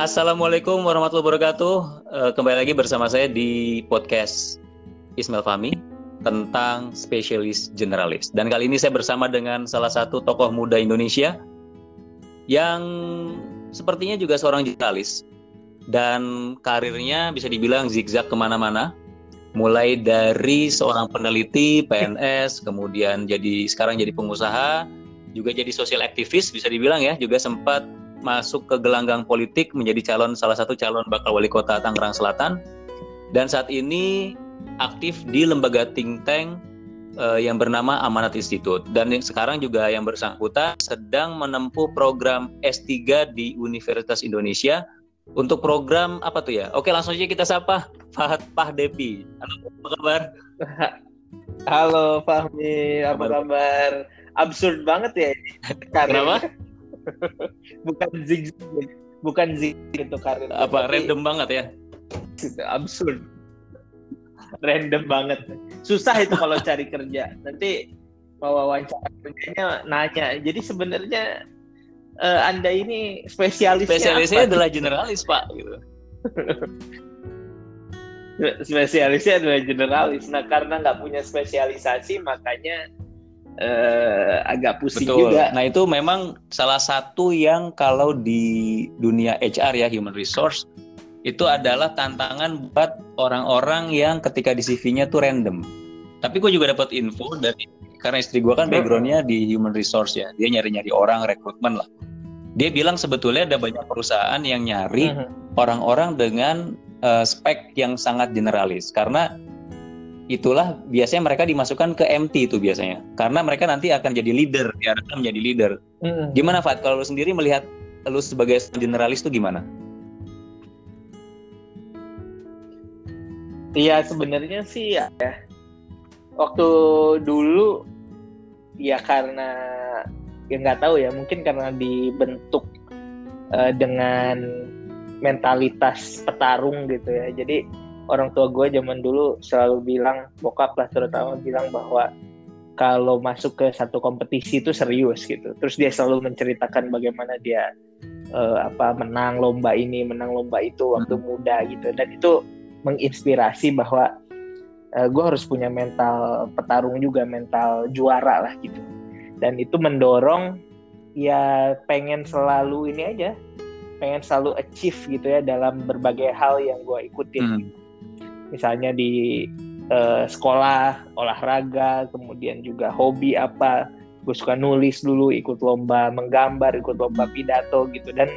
Assalamualaikum warahmatullahi wabarakatuh. Eh, kembali lagi bersama saya di podcast Ismail Fahmi tentang spesialis generalis. Dan kali ini saya bersama dengan salah satu tokoh muda Indonesia yang sepertinya juga seorang generalis dan karirnya bisa dibilang zigzag ke mana-mana. Mulai dari seorang peneliti PNS, kemudian jadi sekarang jadi pengusaha, juga jadi sosial aktivis bisa dibilang ya, juga sempat masuk ke gelanggang politik menjadi calon salah satu calon bakal wali kota Tangerang Selatan dan saat ini aktif di lembaga think tank uh, yang bernama Amanat Institute dan sekarang juga yang bersangkutan sedang menempuh program S3 di Universitas Indonesia untuk program apa tuh ya? Oke langsung aja kita sapa Fahad Pahdepi. Halo apa kabar? Halo Fahmi, apa kabar? Absurd banget ya ini. Kenapa? bukan zig bukan zig itu karir. Apa tapi, random banget ya? Absurd. Random banget. Susah itu kalau cari kerja. Nanti mau wawancara kerjanya nanya. Jadi sebenarnya uh, anda ini spesialisnya spesialisnya apa? adalah generalis pak gitu. Spesialisnya adalah generalis. Nah karena nggak punya spesialisasi makanya uh, agak pusing Betul. juga. Nah itu memang salah satu yang kalau di dunia HR ya human resource itu adalah tantangan buat orang-orang yang ketika di CV-nya tuh random. Tapi gue juga dapat info dari karena istri gue kan backgroundnya di human resource ya, dia nyari-nyari orang rekrutmen lah. Dia bilang sebetulnya ada banyak perusahaan yang nyari orang-orang dengan uh, spek yang sangat generalis karena itulah biasanya mereka dimasukkan ke MT itu biasanya. Karena mereka nanti akan jadi leader diarahkan menjadi leader. Hmm. gimana Fat kalau lu sendiri melihat lu sebagai generalis itu gimana? Iya sebenarnya sih ya. Waktu dulu ya karena ya nggak tahu ya mungkin karena dibentuk uh, dengan mentalitas petarung gitu ya. Jadi orang tua gue zaman dulu selalu bilang bokap lah terutama bilang bahwa kalau masuk ke satu kompetisi itu serius gitu terus dia selalu menceritakan bagaimana dia uh, apa menang lomba ini menang lomba itu waktu hmm. muda gitu dan itu menginspirasi bahwa uh, gue harus punya mental petarung juga mental juara lah gitu dan itu mendorong ya pengen selalu ini aja pengen selalu achieve gitu ya dalam berbagai hal yang gue ikutin hmm. Misalnya di uh, sekolah olahraga kemudian juga hobi apa gue suka nulis dulu ikut lomba menggambar ikut lomba pidato gitu dan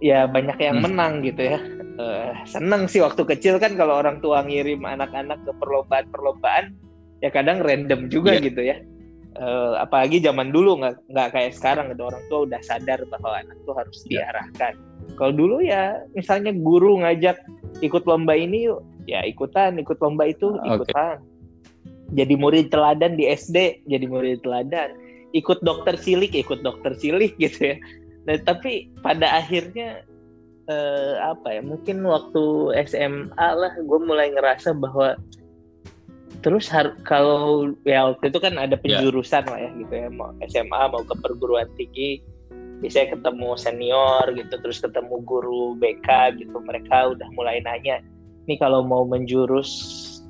ya banyak yang hmm. menang gitu ya uh, seneng sih waktu kecil kan kalau orang tua ngirim anak-anak ke perlombaan-perlombaan ya kadang random juga yeah. gitu ya uh, apalagi zaman dulu nggak nggak kayak sekarang gitu orang tua udah sadar bahwa anak tuh harus yeah. diarahkan kalau dulu ya misalnya guru ngajak ikut lomba ini yuk ya ikutan ikut lomba itu ikutan okay. jadi murid teladan di SD jadi murid teladan ikut dokter cilik ikut dokter cilik gitu ya nah, tapi pada akhirnya eh, apa ya mungkin waktu SMA lah gue mulai ngerasa bahwa terus kalau ya waktu itu kan ada ya. penjurusan yeah. lah ya gitu ya mau SMA mau ke perguruan tinggi biasanya ketemu senior gitu terus ketemu guru BK gitu mereka udah mulai nanya nih kalau mau menjurus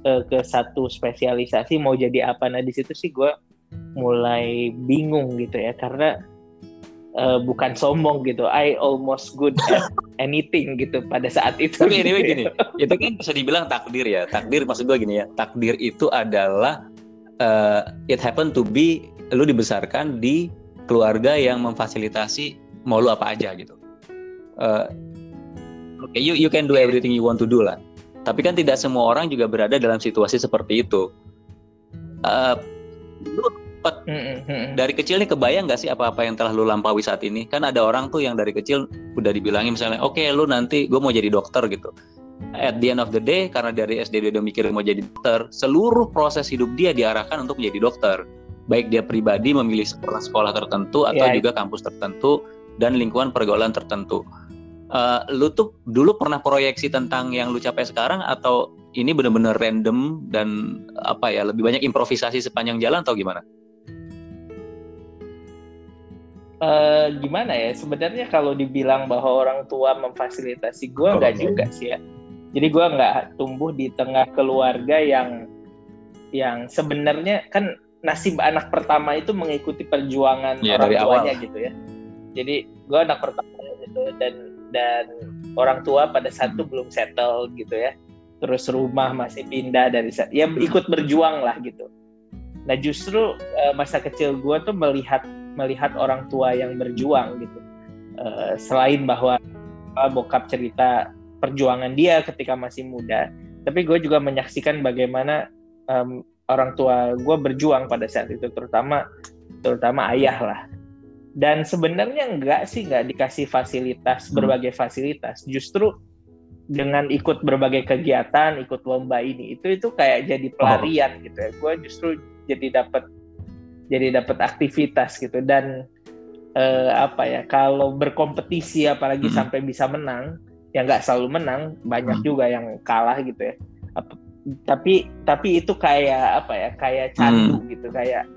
uh, ke satu spesialisasi mau jadi apa. Nah di situ sih gue mulai bingung gitu ya karena uh, bukan sombong gitu. I almost good at anything gitu pada saat itu. Tapi anyway gini itu kan bisa dibilang takdir ya. Takdir maksud gue gini ya takdir itu adalah uh, it happen to be lu dibesarkan di keluarga yang memfasilitasi mau lu apa aja gitu. Uh, okay, you you can do everything you want to do lah tapi kan tidak semua orang juga berada dalam situasi seperti itu. Uh, lu dari kecil nih kebayang nggak sih apa-apa yang telah lu lampaui saat ini? Kan ada orang tuh yang dari kecil udah dibilangin misalnya, oke okay, lu nanti gue mau jadi dokter gitu. At the end of the day, karena dari SD dia udah mikir mau jadi dokter, seluruh proses hidup dia diarahkan untuk menjadi dokter. Baik dia pribadi memilih sekolah-sekolah tertentu atau yeah. juga kampus tertentu dan lingkungan pergaulan tertentu uh, lu tuh dulu pernah proyeksi tentang yang lu capai sekarang atau ini benar-benar random dan apa ya lebih banyak improvisasi sepanjang jalan atau gimana? uh, gimana ya sebenarnya kalau dibilang bahwa orang tua memfasilitasi gue nggak juga sih ya jadi gue nggak tumbuh di tengah keluarga yang yang sebenarnya kan nasib anak pertama itu mengikuti perjuangan ya, orang tuanya awal. gitu ya jadi gue anak pertama gitu dan dan orang tua pada satu belum settle gitu ya. Terus rumah masih pindah dari ya ikut berjuang lah gitu. Nah justru uh, masa kecil gue tuh melihat melihat orang tua yang berjuang gitu. Uh, selain bahwa uh, bokap cerita perjuangan dia ketika masih muda tapi gue juga menyaksikan bagaimana um, orang tua gue berjuang pada saat itu terutama terutama ayah lah dan sebenarnya enggak sih nggak dikasih fasilitas hmm. berbagai fasilitas justru dengan ikut berbagai kegiatan, ikut lomba ini, itu itu kayak jadi pelarian oh. gitu ya. Gue justru jadi dapat jadi dapat aktivitas gitu dan eh, apa ya kalau berkompetisi apalagi hmm. sampai bisa menang, ya nggak selalu menang, banyak hmm. juga yang kalah gitu ya. tapi tapi itu kayak apa ya kayak candu hmm. gitu kayak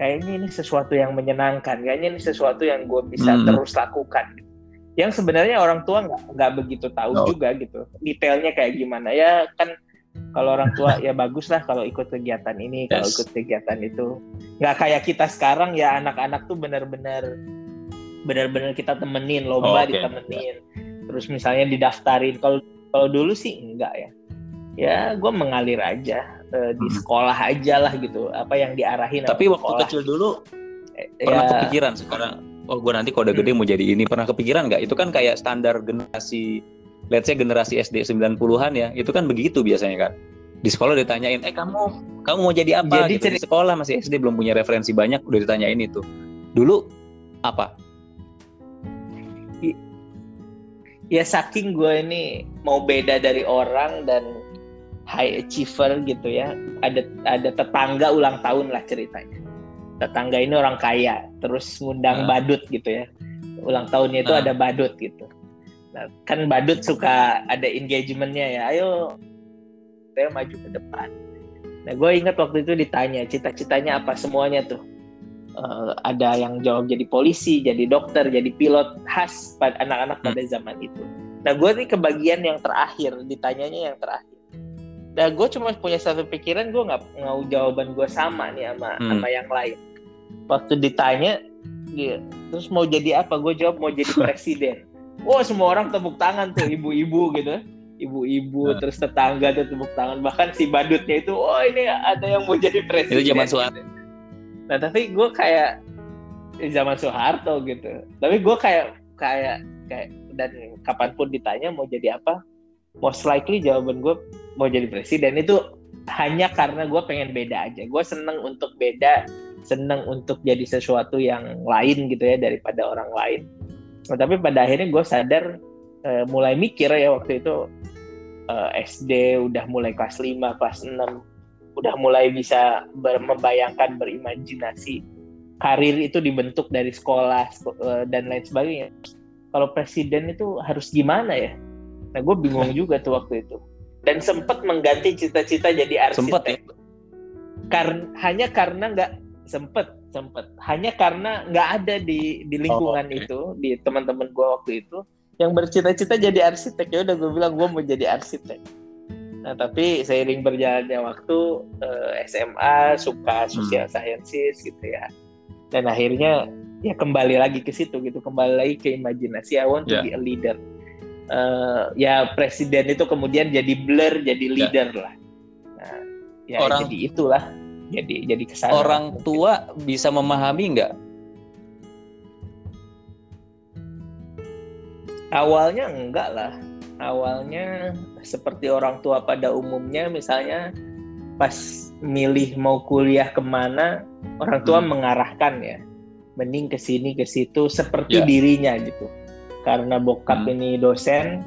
kayaknya ini sesuatu yang menyenangkan kayaknya ini sesuatu yang gue bisa hmm. terus lakukan yang sebenarnya orang tua nggak nggak begitu tahu oh. juga gitu detailnya kayak gimana ya kan kalau orang tua ya bagus lah kalau ikut kegiatan ini yes. kalau ikut kegiatan itu nggak kayak kita sekarang ya anak-anak tuh benar-benar benar-benar kita temenin lomba oh, okay. ditemenin terus misalnya didaftarin kalau kalau dulu sih enggak ya ya gue mengalir aja uh, di hmm. sekolah aja lah gitu. Apa yang diarahin tapi waktu sekolah. kecil dulu eh, pernah ya, kepikiran sekarang oh gue nanti kalau udah gede mau jadi ini pernah kepikiran nggak? Itu kan kayak standar generasi let's say generasi SD 90-an ya itu kan begitu biasanya kan di sekolah ditanyain eh kamu kamu mau jadi apa? Jadi gitu. di sekolah masih SD belum punya referensi banyak udah ditanyain itu. Dulu apa? Ya saking gue ini mau beda dari orang dan high achiever gitu ya. Ada ada tetangga ulang tahun lah ceritanya. Tetangga ini orang kaya terus ngundang uh. badut gitu ya. Ulang tahunnya itu uh. ada badut gitu. Nah, kan badut suka ada engagementnya ya. Ayo saya maju ke depan. Nah gue ingat waktu itu ditanya cita-citanya apa semuanya tuh? Uh, ada yang jawab jadi polisi jadi dokter jadi pilot khas pada anak-anak pada hmm. zaman itu. Nah gue nih kebagian yang terakhir ditanyanya yang terakhir Nah, gue cuma punya satu pikiran, gue nggak mau jawaban gue sama nih sama hmm. sama yang lain. Waktu ditanya dia terus mau jadi apa? Gue jawab mau jadi presiden. Wah semua orang tepuk tangan tuh ibu-ibu gitu. Ibu-ibu nah. terus tetangga tuh tepuk tangan. Bahkan si badutnya itu oh ini ada yang mau jadi presiden itu zaman Soeharto. Nah tapi gue kayak zaman Soeharto gitu. Tapi gue kayak kayak kayak dan kapan pun ditanya mau jadi apa most likely jawaban gue mau jadi presiden itu hanya karena gue pengen beda aja gue seneng untuk beda seneng untuk jadi sesuatu yang lain gitu ya daripada orang lain. Nah, tapi pada akhirnya gue sadar uh, mulai mikir ya waktu itu uh, eh, SD udah mulai kelas 5, kelas 6 udah mulai bisa ber membayangkan berimajinasi karir itu dibentuk dari sekolah uh, dan lain sebagainya. Kalau presiden itu harus gimana ya? Nah gue bingung juga tuh waktu itu. Dan sempat mengganti cita-cita jadi arsitek. Sempat ya? Karena hanya karena nggak sempet sempet hanya karena nggak ada di di lingkungan oh, okay. itu di teman-teman gue waktu itu yang bercita-cita jadi arsitek ya udah gue bilang gue mau jadi arsitek nah tapi seiring berjalannya waktu eh, SMA suka hmm. social hmm. sciences gitu ya dan akhirnya ya kembali lagi ke situ gitu kembali lagi ke imajinasi I want to yeah. be a leader uh, ya presiden itu kemudian jadi blur jadi ya. leader yeah. lah nah ya Orang... jadi itulah jadi jadi ke sana orang tua bisa memahami nggak awalnya enggak lah awalnya seperti orang tua pada umumnya misalnya pas milih mau kuliah ke mana orang tua hmm. mengarahkan ya mending ke sini ke situ seperti yeah. dirinya gitu karena bokap hmm. ini dosen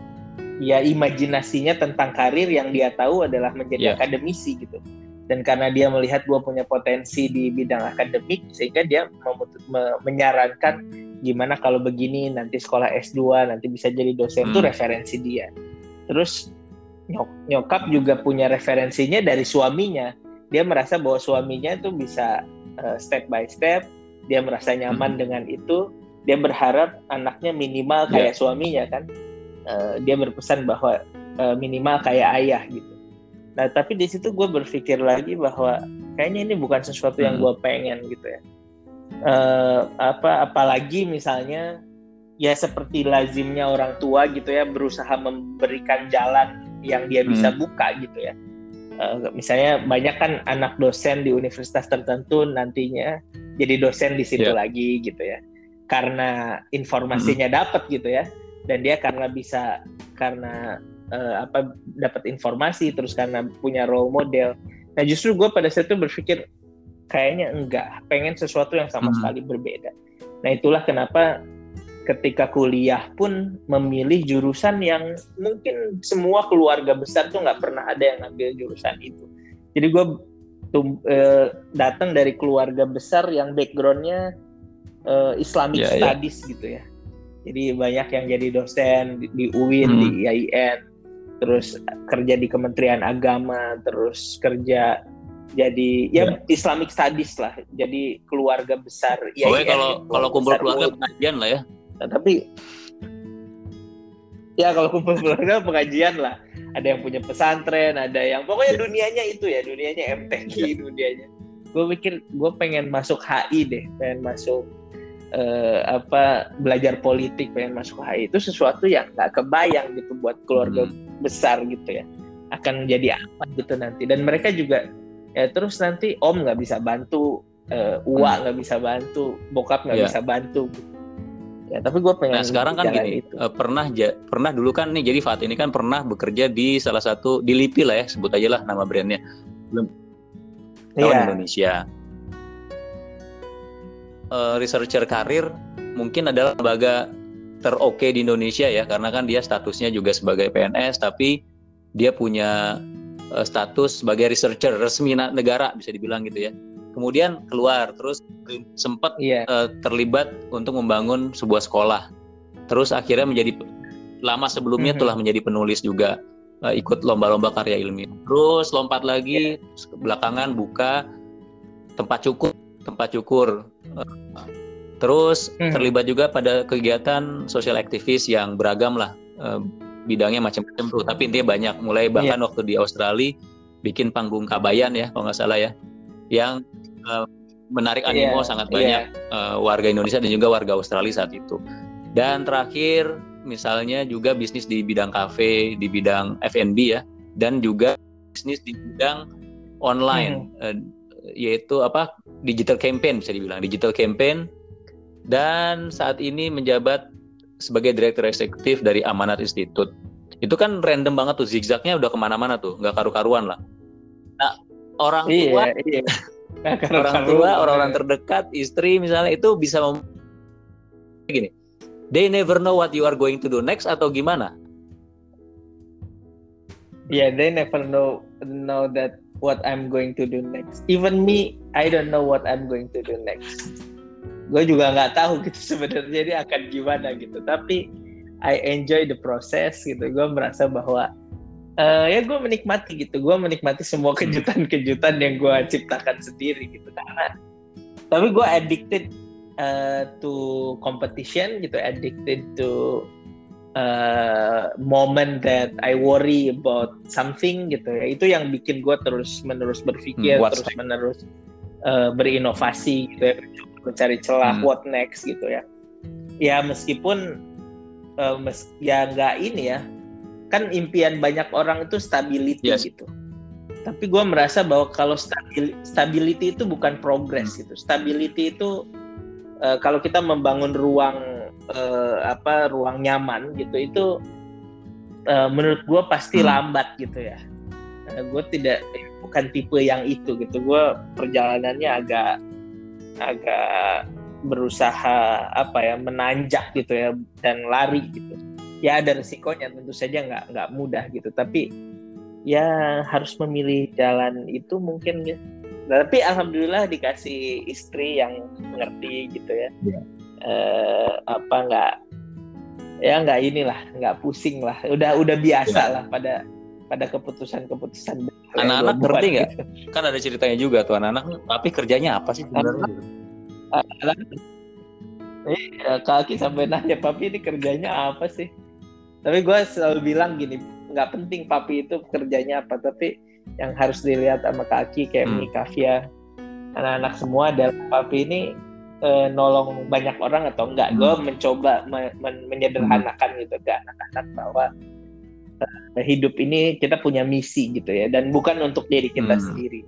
ya imajinasinya tentang karir yang dia tahu adalah menjadi yeah. akademisi gitu dan karena dia melihat gue punya potensi di bidang akademik sehingga dia me menyarankan gimana kalau begini nanti sekolah S2 nanti bisa jadi dosen itu hmm. referensi dia terus nyok nyokap juga punya referensinya dari suaminya dia merasa bahwa suaminya itu bisa uh, step by step dia merasa nyaman hmm. dengan itu dia berharap anaknya minimal kayak yeah. suaminya kan uh, dia berpesan bahwa uh, minimal kayak ayah gitu nah tapi di situ gue berpikir lagi bahwa kayaknya ini bukan sesuatu yang hmm. gue pengen gitu ya uh, apa apalagi misalnya ya seperti lazimnya orang tua gitu ya berusaha memberikan jalan yang dia bisa hmm. buka gitu ya uh, misalnya banyak kan anak dosen di universitas tertentu nantinya jadi dosen di situ yeah. lagi gitu ya karena informasinya hmm. dapat gitu ya. Dan dia karena bisa karena uh, apa dapat informasi terus karena punya role model. Nah justru gue pada saat itu berpikir kayaknya enggak. Pengen sesuatu yang sama hmm. sekali berbeda. Nah itulah kenapa ketika kuliah pun memilih jurusan yang mungkin semua keluarga besar tuh nggak pernah ada yang ngambil jurusan itu. Jadi gue uh, datang dari keluarga besar yang backgroundnya uh, Islamic yeah, ya. Studies yeah. gitu ya. Jadi banyak yang jadi dosen di, di UIN, hmm. di IAIN, terus kerja di Kementerian Agama, terus kerja jadi ya yeah. Islamic Studies lah. Jadi keluarga besar. IAIN, oh, kalau kalau kumpul keluarga pengajian lah ya. Nah, tapi ya kalau kumpul keluarga pengajian lah. Ada yang punya pesantren, ada yang pokoknya dunianya itu ya, dunianya MTQ, iya. dunianya. Gue mikir gue pengen masuk HI deh, pengen masuk uh, apa belajar politik pengen masuk HI itu sesuatu yang nggak kebayang gitu buat keluarga hmm. besar gitu ya akan jadi apa gitu nanti dan mereka juga ya terus nanti om nggak bisa bantu uh, uwa hmm. nggak hmm. bisa bantu bokap nggak yeah. bisa bantu ya tapi gue pengen nah sekarang kan gini itu. Uh, pernah ja, pernah dulu kan nih jadi Fat ini kan pernah bekerja di salah satu di LIPI lah ya sebut aja lah nama brandnya belum yeah. Indonesia uh, researcher karir mungkin adalah lembaga teroke di Indonesia ya karena kan dia statusnya juga sebagai PNS tapi dia punya uh, status sebagai researcher resmi negara bisa dibilang gitu ya kemudian keluar terus sempat yeah. Iya. uh, terlibat untuk membangun sebuah sekolah terus akhirnya menjadi lama sebelumnya mm -hmm. telah menjadi penulis juga uh, ikut lomba-lomba karya ilmiah terus lompat lagi yeah. belakangan buka tempat cukup tempat cukur Terus hmm. terlibat juga pada kegiatan sosial aktivis yang beragam lah eh, bidangnya macam-macam tuh. Tapi intinya banyak. Mulai iya. bahkan yeah. waktu di Australia bikin panggung kabayan ya kalau nggak salah ya, yang uh, menarik animo yeah. sangat banyak yeah. uh, warga Indonesia dan juga warga Australia saat itu. Dan terakhir misalnya juga bisnis di bidang kafe, di bidang F&B ya, dan juga bisnis di bidang online. Hmm. Uh, yaitu apa digital campaign bisa dibilang digital campaign. Dan saat ini menjabat sebagai direktur eksekutif dari Amanat Institute. Itu kan random banget tuh zigzagnya udah ke mana-mana tuh nggak karu-karuan lah. Nah orang iya, tua iya. orang tua orang-orang terdekat istri misalnya itu bisa mem- gini they never know what you are going to do next atau gimana. Yeah they never know know that what I'm going to do next. Even me, I don't know what I'm going to do next. Gue juga nggak tahu gitu sebenarnya ini akan gimana gitu. Tapi I enjoy the process gitu. Gue merasa bahwa uh, ya gue menikmati gitu. Gue menikmati semua kejutan-kejutan yang gue ciptakan sendiri gitu. Karena tapi gue addicted uh, to competition gitu, addicted to uh, moment that I worry about something gitu ya. Itu yang bikin gue terus menerus berpikir hmm, terus menerus uh, berinovasi gitu ya. Mencari celah hmm. what next gitu ya. Ya meskipun uh, mes ya nggak ini ya. Kan impian banyak orang itu stability yes. gitu. Tapi gue merasa bahwa kalau stabil stability itu bukan progress hmm. gitu. Stability itu uh, kalau kita membangun ruang uh, apa ruang nyaman gitu itu uh, menurut gue pasti hmm. lambat gitu ya. Uh, gue tidak bukan tipe yang itu gitu. Gue perjalanannya agak agak berusaha apa ya menanjak gitu ya dan lari gitu. Ya ada resikonya tentu saja nggak nggak mudah gitu. Tapi ya harus memilih jalan itu mungkin ya. Tapi alhamdulillah dikasih istri yang mengerti gitu ya, ya eh, apa nggak ya nggak inilah nggak pusing lah udah udah biasa ya. lah pada pada keputusan-keputusan anak-anak ngerti nggak gitu. kan ada ceritanya juga tuh anak-anak tapi kerjanya apa sih sebenarnya anak, Iya, kaki sampai nanya papi ini kerjanya apa sih? Tapi gue selalu bilang gini, nggak penting papi itu kerjanya apa, tapi yang harus dilihat sama kaki kayak hmm. Kavia, anak-anak semua adalah papi ini eh, nolong banyak orang atau enggak. Hmm. Gue mencoba me men menyederhanakan hmm. gitu ke anak-anak bahwa eh, hidup ini kita punya misi gitu ya, dan bukan untuk diri kita hmm. sendiri.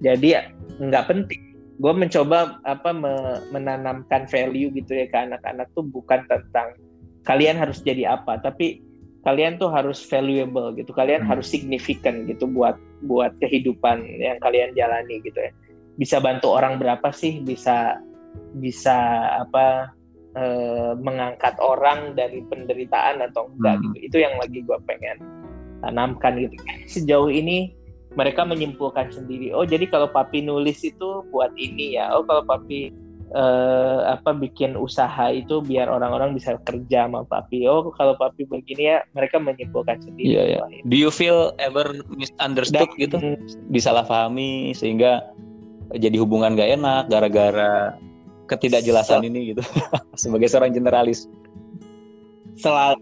Jadi nggak penting gue mencoba apa me, menanamkan value gitu ya ke anak-anak tuh bukan tentang kalian harus jadi apa tapi kalian tuh harus valuable gitu kalian hmm. harus signifikan gitu buat buat kehidupan yang kalian jalani gitu ya bisa bantu orang berapa sih bisa bisa apa e, mengangkat orang dari penderitaan atau enggak hmm. gitu. Itu yang lagi gue pengen tanamkan gitu. Sejauh ini mereka menyimpulkan sendiri oh jadi kalau papi nulis itu buat ini ya. Oh kalau papi uh, apa bikin usaha itu biar orang-orang bisa kerja sama papi. Oh kalau papi begini ya mereka menyimpulkan sendiri. Yeah, yeah. do you feel ever misunderstood Dan, gitu? Disalahpahami sehingga jadi hubungan gak enak gara-gara ketidakjelasan ini gitu. Sebagai seorang generalis. Selalu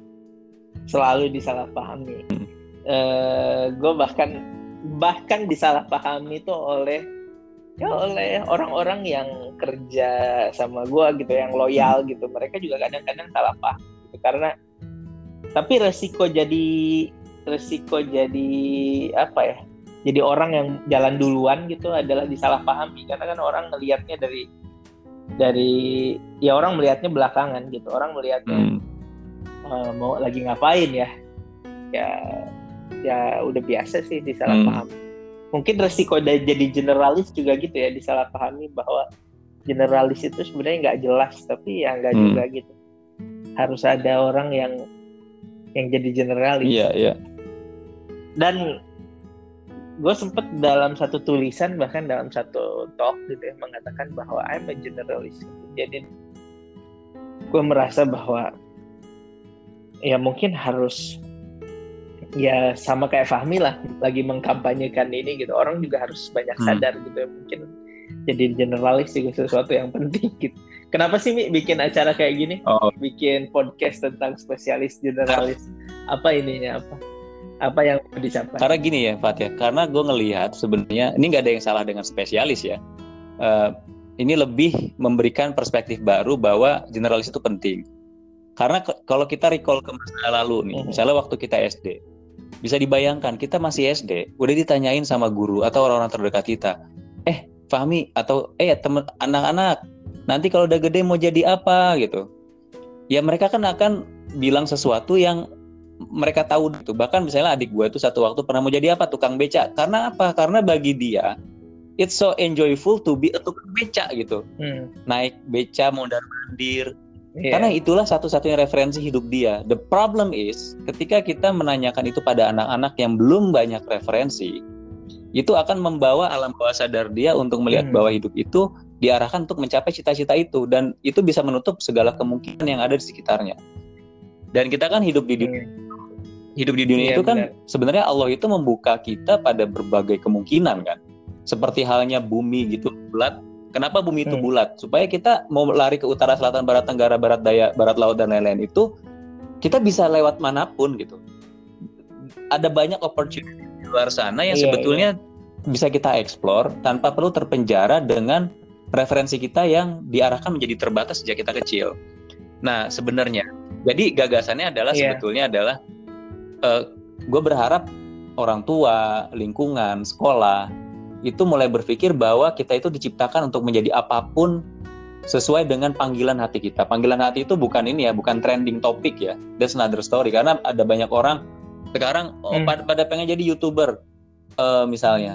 selalu disalahpahami. Hmm. uh, gue bahkan bahkan disalahpahami itu oleh ya oleh orang-orang yang kerja sama gue gitu yang loyal gitu. Mereka juga kadang-kadang salah paham gitu. Karena tapi resiko jadi resiko jadi apa ya? Jadi orang yang jalan duluan gitu adalah disalahpahami. Karena kan orang melihatnya dari dari ya orang melihatnya belakangan gitu orang melihatnya hmm. uh, mau lagi ngapain ya ya ya udah biasa sih disalahpahami. Hmm. Mungkin resiko dari jadi generalis juga gitu ya disalahpahami bahwa generalis itu sebenarnya nggak jelas tapi ya nggak hmm. juga gitu. Harus ada orang yang yang jadi generalis. Iya, iya. Dan gue sempet dalam satu tulisan bahkan dalam satu talk gitu ya mengatakan bahwa I'm a generalist. Jadi gue merasa bahwa ya mungkin harus ya sama kayak Fahmi lah lagi mengkampanyekan ini gitu orang juga harus banyak hmm. sadar hmm. gitu ya mungkin jadi generalis juga sesuatu yang penting gitu kenapa sih Mi bikin acara kayak gini oh. bikin podcast tentang spesialis generalis apa ininya apa apa yang dicapai? Karena gini ya Fat ya. Karena gue ngelihat sebenarnya ini nggak ada yang salah dengan spesialis ya. Uh, ini lebih memberikan perspektif baru bahwa generalis itu penting. Karena kalau kita recall ke masa lalu nih, mhm. misalnya waktu kita SD, bisa dibayangkan kita masih SD, udah ditanyain sama guru atau orang-orang terdekat kita, eh Fahmi atau eh temen anak-anak nanti kalau udah gede mau jadi apa? Gitu, ya mereka kan akan bilang sesuatu yang mereka tahu itu bahkan misalnya adik gue itu satu waktu pernah mau jadi apa tukang beca karena apa karena bagi dia it's so enjoyable to be a tukang beca gitu hmm. naik beca mondar mandir Yeah. Karena itulah satu-satunya referensi hidup dia. The problem is ketika kita menanyakan itu pada anak-anak yang belum banyak referensi, itu akan membawa alam bawah sadar dia untuk melihat hmm. bahwa hidup itu diarahkan untuk mencapai cita-cita itu dan itu bisa menutup segala kemungkinan yang ada di sekitarnya. Dan kita kan hidup di dunia hmm. Hidup di dunia yeah, itu kan sebenarnya Allah itu membuka kita pada berbagai kemungkinan kan. Seperti halnya bumi gitu bulat Kenapa bumi itu hmm. bulat? Supaya kita mau lari ke utara, selatan, barat, tenggara, barat daya, barat laut dan lain-lain itu kita bisa lewat mana pun gitu. Ada banyak opportunity di luar sana yang iya, sebetulnya iya. bisa kita explore tanpa perlu terpenjara dengan referensi kita yang diarahkan menjadi terbatas sejak kita kecil. Nah, sebenarnya, jadi gagasannya adalah yeah. sebetulnya adalah uh, eh, gue berharap orang tua, lingkungan, sekolah itu mulai berpikir bahwa kita itu diciptakan untuk menjadi apa pun sesuai dengan panggilan hati kita. Panggilan hati itu bukan ini ya, bukan trending topik ya. That's another story. Karena ada banyak orang sekarang oh, hmm. pada, pada pengen jadi youtuber uh, misalnya.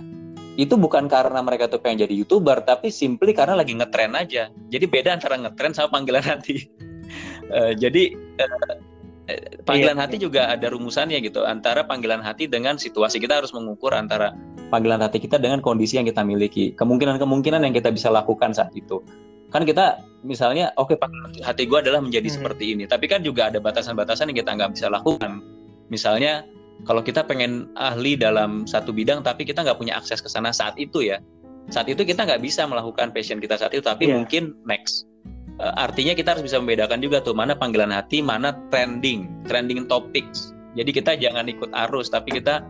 Itu bukan karena mereka tuh pengen jadi youtuber, tapi simply karena lagi ngetren aja. Jadi beda antara ngetren sama panggilan hati. uh, jadi uh, panggilan iya. hati juga ada rumusannya gitu antara panggilan hati dengan situasi kita harus mengukur antara panggilan hati kita dengan kondisi yang kita miliki kemungkinan-kemungkinan yang kita bisa lakukan saat itu kan kita misalnya oke okay, hati gue adalah menjadi hmm. seperti ini tapi kan juga ada batasan-batasan yang kita nggak bisa lakukan misalnya kalau kita pengen ahli dalam satu bidang tapi kita nggak punya akses ke sana saat itu ya saat itu kita nggak bisa melakukan passion kita saat itu tapi yeah. mungkin next artinya kita harus bisa membedakan juga tuh mana panggilan hati, mana trending, trending topics. Jadi kita jangan ikut arus, tapi kita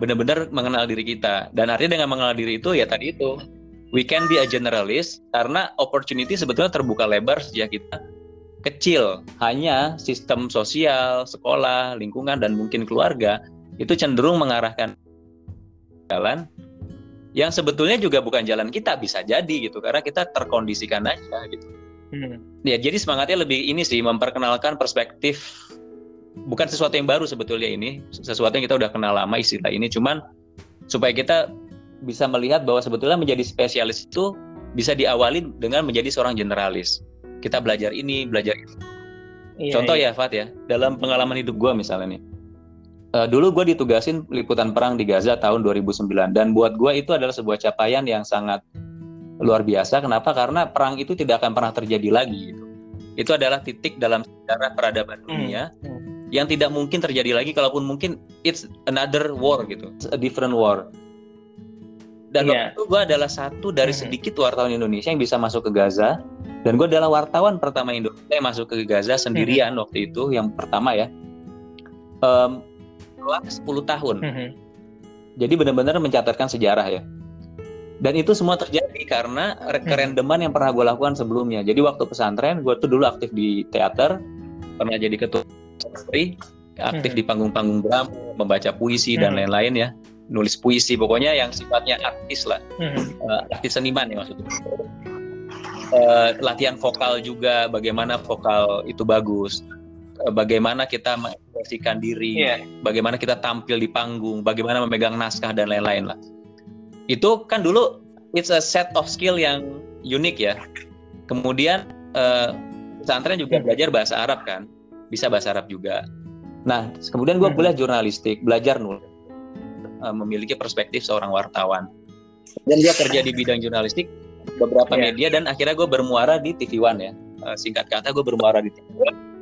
benar-benar mengenal diri kita. Dan artinya dengan mengenal diri itu ya tadi itu, we can be a generalist karena opportunity sebetulnya terbuka lebar sejak kita kecil. Hanya sistem sosial, sekolah, lingkungan, dan mungkin keluarga itu cenderung mengarahkan jalan yang sebetulnya juga bukan jalan kita bisa jadi gitu karena kita terkondisikan aja gitu. Hmm. Ya jadi semangatnya lebih ini sih memperkenalkan perspektif bukan sesuatu yang baru sebetulnya ini sesuatu yang kita udah kenal lama istilah ini cuman supaya kita bisa melihat bahwa sebetulnya menjadi spesialis itu bisa diawali dengan menjadi seorang generalis kita belajar ini belajar itu. Iya, Contoh iya. ya Fat ya dalam pengalaman hidup gue misalnya nih uh, dulu gue ditugasin liputan perang di Gaza tahun 2009 dan buat gue itu adalah sebuah capaian yang sangat luar biasa. Kenapa? Karena perang itu tidak akan pernah terjadi lagi. Gitu. Itu adalah titik dalam sejarah peradaban hmm, dunia hmm. yang tidak mungkin terjadi lagi. Kalaupun mungkin, it's another war gitu, it's a different war. Dan yeah. waktu itu gue adalah satu dari hmm. sedikit wartawan Indonesia yang bisa masuk ke Gaza. Dan gue adalah wartawan pertama Indonesia yang masuk ke Gaza sendirian hmm. waktu itu, yang pertama ya. Um, setelah 10 tahun. Mm -hmm. Jadi benar-benar mencatatkan sejarah ya. Dan itu semua terjadi karena kerendeman yang pernah gue lakukan sebelumnya. Jadi waktu pesantren, gue tuh dulu aktif di teater, pernah jadi ketua aktif mm-hmm. di panggung-panggung drum, membaca puisi dan mm-hmm. lain-lain ya, nulis puisi, pokoknya yang sifatnya artis lah, uh, artis seniman ya maksudnya. Uh, latihan vokal juga, bagaimana vokal itu bagus, uh, bagaimana kita mengekspresikan diri, yeah. bagaimana kita tampil di panggung, bagaimana memegang naskah dan lain-lain lah. Itu kan dulu it's a set of skill yang unik ya. Kemudian uh, pesantren juga belajar bahasa Arab kan, bisa bahasa Arab juga. Nah, kemudian gue hmm. kuliah jurnalistik, belajar nulis, uh, memiliki perspektif seorang wartawan. Dan dia kerja di bidang jurnalistik beberapa yeah. media dan akhirnya gue bermuara di TV One ya. Uh, singkat kata gue bermuara di TV One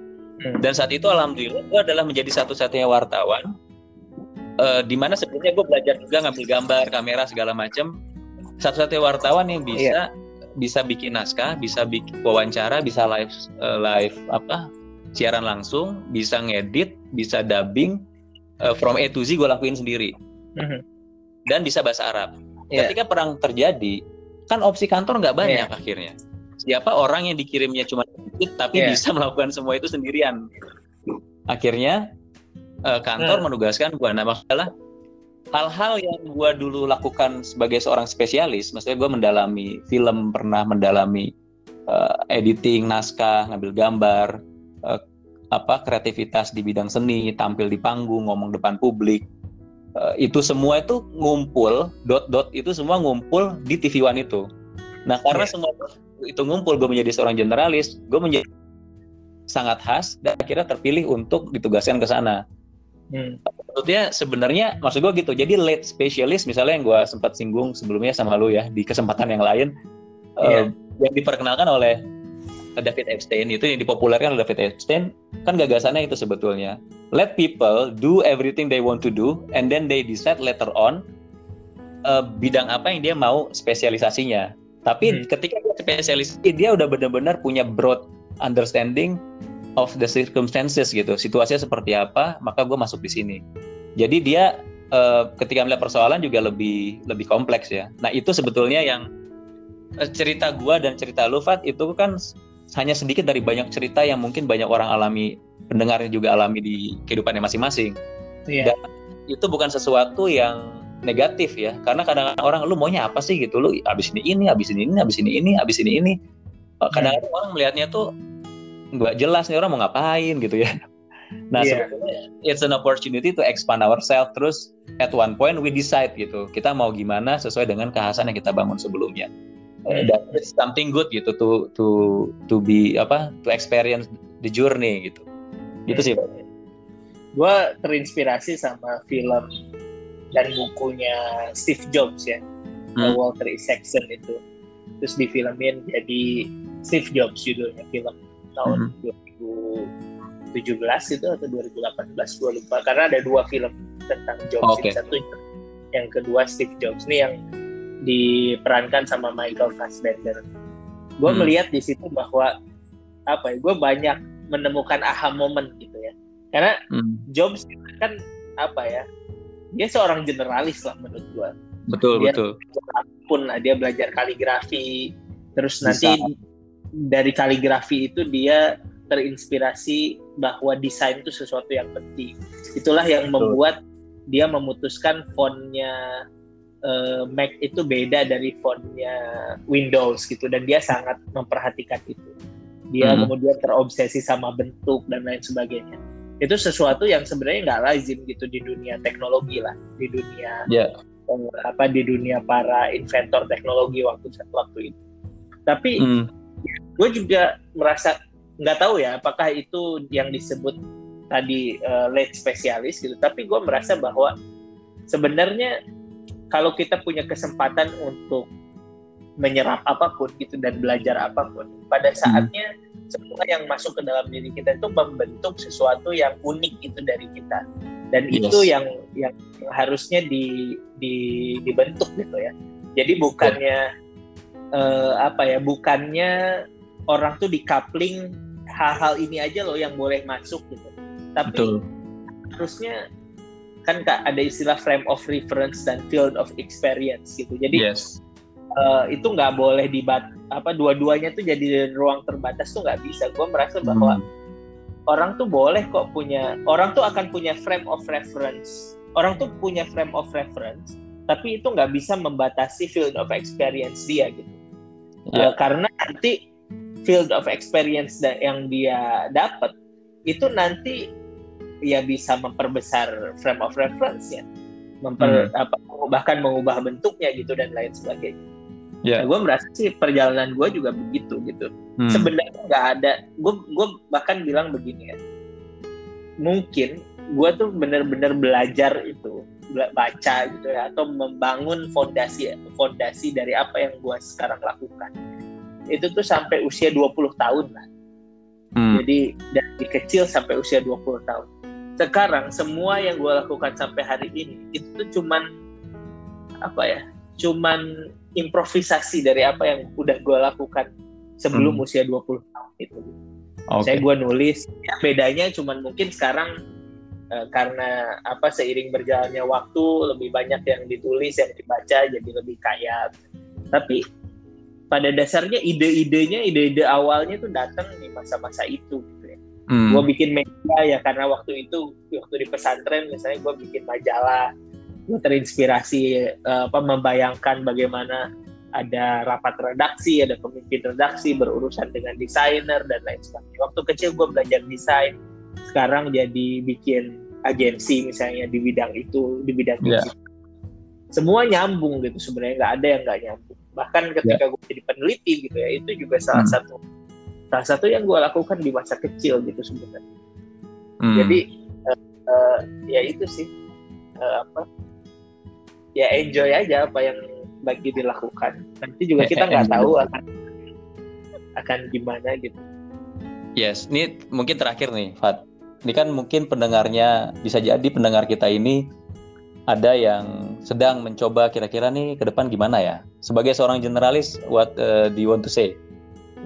Hmm. Dan saat itu alhamdulillah gue adalah menjadi satu-satunya wartawan uh, di mana sebelumnya gue belajar juga ngambil gambar, kamera segala macam. Satu-satunya wartawan yang bisa yeah. bisa bikin naskah, bisa bikin wawancara, bisa live uh, live apa siaran langsung, bisa ngedit, bisa dubbing uh, from A to Z gue lakuin sendiri. Mm-hmm. Dan bisa bahasa Arab. Yeah. Ketika perang terjadi, kan opsi kantor nggak banyak yeah. akhirnya siapa orang yang dikirimnya cuma sedikit tapi yeah. bisa melakukan semua itu sendirian akhirnya uh, kantor hmm. menugaskan gua nah masalah hal-hal yang gua dulu lakukan sebagai seorang spesialis maksudnya gua mendalami film pernah mendalami uh, editing naskah ngambil gambar uh, apa kreativitas di bidang seni tampil di panggung ngomong depan publik uh, itu semua itu ngumpul dot dot itu semua ngumpul di TV One itu nah karena yeah. semua itu ngumpul gue menjadi seorang generalis gue menjadi sangat khas dan akhirnya terpilih untuk ditugaskan ke sana hmm. maksudnya sebenarnya maksud gue gitu jadi late specialist misalnya yang gue sempat singgung sebelumnya sama lu ya di kesempatan yang lain yeah. uh, yang diperkenalkan oleh David Epstein itu yang dipopulerkan oleh David Epstein kan gagasannya itu sebetulnya let people do everything they want to do and then they decide later on uh, bidang apa yang dia mau spesialisasinya tapi hmm. ketika dia spesialis, dia udah benar-benar punya broad understanding of the circumstances gitu. Situasinya seperti apa, maka gue masuk di sini. Jadi dia uh, ketika melihat persoalan juga lebih lebih kompleks ya. Nah itu sebetulnya yang uh, cerita gue dan cerita Lufat itu kan hanya sedikit dari banyak cerita yang mungkin banyak orang alami, pendengarnya juga alami di kehidupannya masing-masing. Yeah. Dan itu bukan sesuatu yang negatif ya karena kadang-kadang orang lu maunya apa sih gitu lu abis ini ini abis ini ini abis ini ini abis ini ini eh, kadang-kadang hmm. orang melihatnya tuh nggak jelas nih orang mau ngapain gitu ya. Nah yeah. sebetulnya it's an opportunity to expand ourselves terus at one point we decide gitu kita mau gimana sesuai dengan kekhasan yang kita bangun sebelumnya. Hmm. dan it's something good gitu to to to be apa to experience the journey gitu. Gitu sih gue terinspirasi sama film dan bukunya Steve Jobs ya. Hmm. Walter Isaacson itu. Terus difilmin jadi Steve Jobs judulnya film tahun hmm. 2017 itu atau 2018 gue lupa karena ada dua film tentang Jobs okay. satu yang kedua Steve Jobs ini yang diperankan sama Michael Fassbender gue hmm. melihat di situ bahwa apa ya gue banyak menemukan aha moment gitu ya karena hmm. Jobs kan apa ya dia seorang generalis lah menurut gue betul dia, betul pun dia belajar kaligrafi terus Bisa. nanti dari kaligrafi itu dia terinspirasi bahwa desain itu sesuatu yang penting itulah yang betul. membuat dia memutuskan fontnya uh, Mac itu beda dari fontnya Windows gitu dan dia sangat memperhatikan itu dia hmm. kemudian terobsesi sama bentuk dan lain sebagainya itu sesuatu yang sebenarnya nggak lazim gitu di dunia teknologi lah di dunia yeah. uh, apa di dunia para inventor teknologi waktu waktu itu tapi hmm. Gue juga merasa nggak tahu ya apakah itu yang disebut tadi uh, late spesialis gitu tapi gue merasa bahwa sebenarnya kalau kita punya kesempatan untuk menyerap apa pun gitu dan belajar apa pun pada hmm. saatnya hmm. semua yang masuk ke dalam diri kita itu membentuk sesuatu yang unik itu dari kita dan yes. itu yang yang harusnya di, di dibentuk gitu ya jadi bukannya uh, apa ya bukannya orang tuh coupling hal-hal ini aja loh yang boleh masuk gitu tapi Betul. harusnya kan kak ada istilah frame of reference dan field of experience gitu jadi yes uh, itu nggak boleh dibat apa dua-duanya tuh jadi ruang terbatas tuh nggak bisa gue merasa bahwa hmm. orang tuh boleh kok punya orang tuh akan punya frame of reference orang tuh punya frame of reference tapi itu nggak bisa membatasi field of experience dia gitu yeah. Ya. uh, karena nanti field of experience yang dia dapat itu nanti ya bisa memperbesar frame of reference ya memper hmm. apa bahkan mengubah bentuknya gitu dan lain sebagainya Yeah. Nah, gue merasa sih perjalanan gue juga begitu gitu. Hmm. Sebenarnya nggak ada. Gue gue bahkan bilang begini ya. Mungkin gue tuh bener-bener belajar itu baca gitu ya atau membangun fondasi fondasi dari apa yang gue sekarang lakukan itu tuh sampai usia 20 tahun lah hmm. jadi dari kecil sampai usia 20 tahun sekarang semua yang gue lakukan sampai hari ini itu tuh cuman apa ya cuman improvisasi dari apa yang udah gue lakukan sebelum hmm. usia 20 tahun itu. Okay. Saya gue nulis, ya bedanya cuman mungkin sekarang uh, karena apa seiring berjalannya waktu lebih banyak yang ditulis yang dibaca jadi lebih kaya. Tapi pada dasarnya ide-idenya, ide-ide awalnya tuh datang di masa-masa itu gitu ya. Hmm. Gue bikin media ya karena waktu itu waktu di pesantren misalnya gue bikin majalah gue terinspirasi uh, apa membayangkan bagaimana ada rapat redaksi, ada pemimpin redaksi berurusan dengan desainer dan lain sebagainya. Waktu kecil gue belajar desain, sekarang jadi bikin agensi misalnya di bidang itu, di bidang yeah. Semua nyambung gitu sebenarnya nggak ada yang nggak nyambung. Bahkan ketika yeah. gue jadi peneliti gitu ya, itu juga salah hmm. satu salah satu yang gue lakukan di masa kecil gitu sebenarnya. Hmm. Jadi uh, uh, ya itu sih uh, apa ya enjoy aja apa yang lagi dilakukan nanti juga kita nggak tahu akan akan gimana gitu yes ini mungkin terakhir nih Fat ini kan mungkin pendengarnya bisa jadi pendengar kita ini ada yang sedang mencoba kira-kira nih ke depan gimana ya? Sebagai seorang generalis what uh, do you want to say?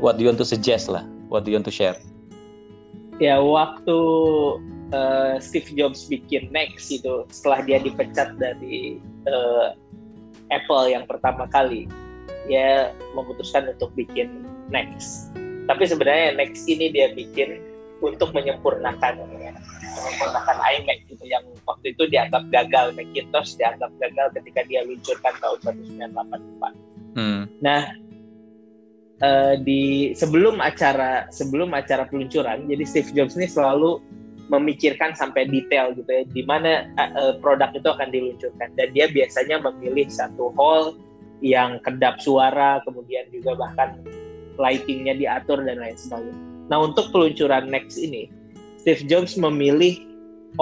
What do you want to suggest lah? What do you want to share? Ya waktu uh, Steve Jobs bikin Next itu setelah dia dipecat dari uh, Apple yang pertama kali dia memutuskan untuk bikin Next. Tapi sebenarnya Next ini dia bikin untuk menyempurnakan menyempurnakan iMac gitu yang waktu itu dianggap gagal Macintosh dianggap gagal ketika dia luncurkan tahun 1984 hmm. nah uh, di sebelum acara sebelum acara peluncuran jadi Steve Jobs ini selalu memikirkan sampai detail gitu ya di mana uh, produk itu akan diluncurkan dan dia biasanya memilih satu hall yang kedap suara kemudian juga bahkan lightingnya diatur dan lain sebagainya. Nah untuk peluncuran Next ini Steve Jobs memilih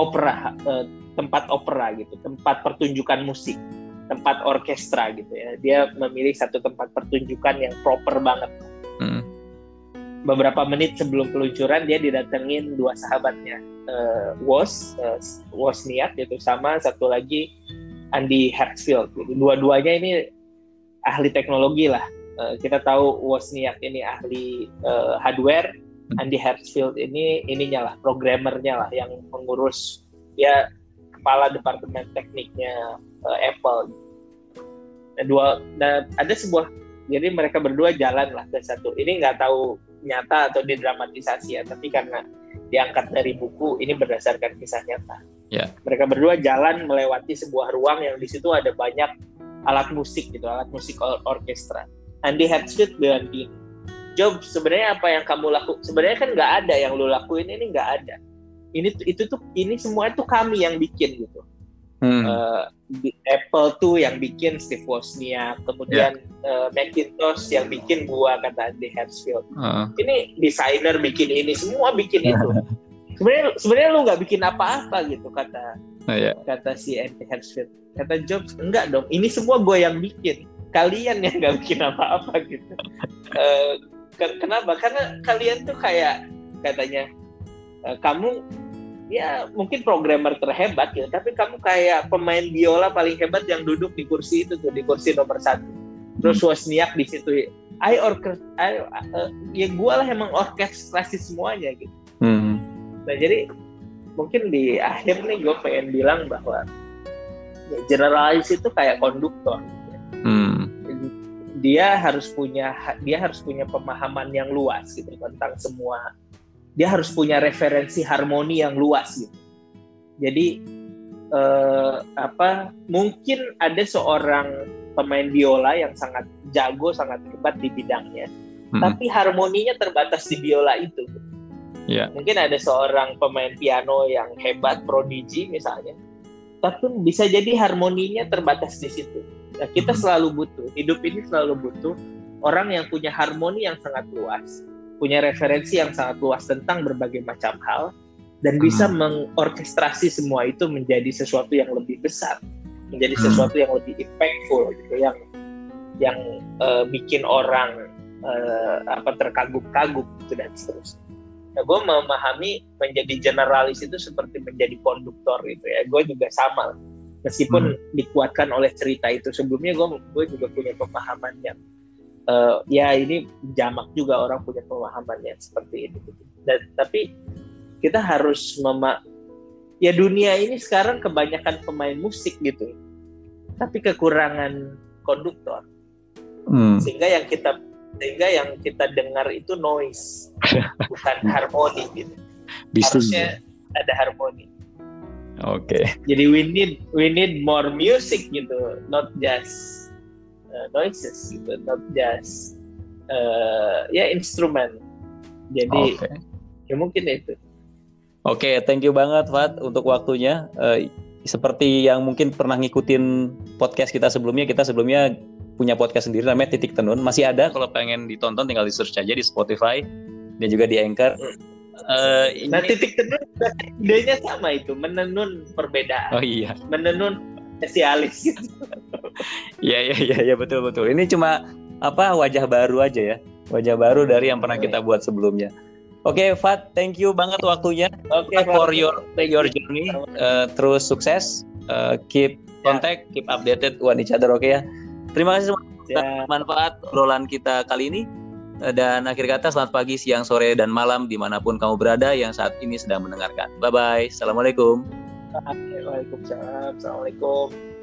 opera uh, tempat opera gitu tempat pertunjukan musik tempat orkestra gitu ya. Dia memilih satu tempat pertunjukan yang proper banget. Hmm. Beberapa menit sebelum peluncuran dia didatengin dua sahabatnya, uh, Woz, uh, Wozniak gitu sama satu lagi Andy Hertzfield. Gitu. Dua-duanya ini ahli teknologi lah. Uh, kita tahu Wozniak ini ahli uh, hardware, Andy Hertzfield ini ininya lah programmernya lah yang mengurus ya kepala departemen tekniknya uh, Apple. Nah, dua nah, ada sebuah jadi mereka berdua jalan lah ke satu. Ini nggak tahu nyata atau didramatisasi ya, tapi karena diangkat dari buku ini berdasarkan kisah nyata. Yeah. Mereka berdua jalan melewati sebuah ruang yang di situ ada banyak alat musik gitu, alat musik or orkestra. Andy Hatfield bilang gini, Job sebenarnya apa yang kamu lakukan sebenarnya kan nggak ada yang lu lakuin ini nggak ada ini itu tuh ini semua itu kami yang bikin gitu hmm. uh, Apple tuh yang bikin Steve Wozniak kemudian yeah. uh, Macintosh yang bikin gua kata Andy Hertzfield uh. ini desainer bikin ini semua bikin itu sebenarnya sebenarnya lu nggak bikin apa-apa gitu kata uh, yeah. kata si Andy Hertzfield kata Jobs enggak dong ini semua gue yang bikin kalian yang nggak bikin apa-apa gitu uh, Kenapa? Karena kalian tuh kayak katanya uh, kamu ya mungkin programmer terhebat ya, tapi kamu kayak pemain biola paling hebat yang duduk di kursi itu tuh di kursi nomor satu. Terus hmm. Wozniak di situ. I orkes, I, uh, ya gue lah emang orkestrasi semuanya gitu. Hmm. Nah jadi mungkin di akhir nih gue pengen bilang bahwa ya, generalis itu kayak konduktor. Gitu. Hmm dia harus punya dia harus punya pemahaman yang luas gitu tentang semua dia harus punya referensi harmoni yang luas gitu jadi eh, apa mungkin ada seorang pemain biola yang sangat jago sangat hebat di bidangnya hmm. tapi harmoninya terbatas di biola itu yeah. mungkin ada seorang pemain piano yang hebat prodigi misalnya tapi bisa jadi harmoninya terbatas di situ kita selalu butuh, hidup ini selalu butuh orang yang punya harmoni yang sangat luas, punya referensi yang sangat luas tentang berbagai macam hal, dan bisa hmm. mengorkestrasi semua itu menjadi sesuatu yang lebih besar, menjadi hmm. sesuatu yang lebih impactful, gitu, yang yang uh, bikin orang uh, apa terkagum-kagum gitu dan seterusnya. Nah, gue memahami menjadi generalis itu seperti menjadi konduktor gitu ya. Gue juga sama meskipun hmm. dikuatkan oleh cerita itu sebelumnya gue gue juga punya pemahaman yang uh, ya ini jamak juga orang punya pemahaman yang seperti ini. Dan tapi kita harus mema ya dunia ini sekarang kebanyakan pemain musik gitu. Tapi kekurangan konduktor. Hmm. sehingga yang kita sehingga yang kita dengar itu noise bukan harmoni gitu. Harusnya ada harmoni Oke. Okay. Jadi we need we need more music gitu, not just uh, noises gitu, not just uh, ya instrumen. Jadi okay. ya mungkin itu. Oke, okay, thank you banget Fat untuk waktunya. Uh, seperti yang mungkin pernah ngikutin podcast kita sebelumnya, kita sebelumnya punya podcast sendiri namanya Titik Tenun. Masih ada kalau pengen ditonton tinggal di search aja di Spotify dan juga di Anchor. Hmm Uh, ini... Nah titik tenun idenya sama itu menenun perbedaan. Oh iya. Menenun spesialis gitu. Iya iya iya ya, betul betul. Ini cuma apa wajah baru aja ya. Wajah baru dari yang pernah kita buat sebelumnya. Oke, okay, Fat, thank you banget waktunya. Oke, okay, for your your journey. Uh, terus sukses. Uh, keep contact, keep updated one each other, oke okay ya. Terima kasih semua manfaat obrolan kita kali ini. Dan akhir kata selamat pagi, siang, sore, dan malam di mana pun kamu berada yang saat ini sedang mendengarkan. Bye-bye. Assalamualaikum. Waalaikumsalam. Assalamualaikum.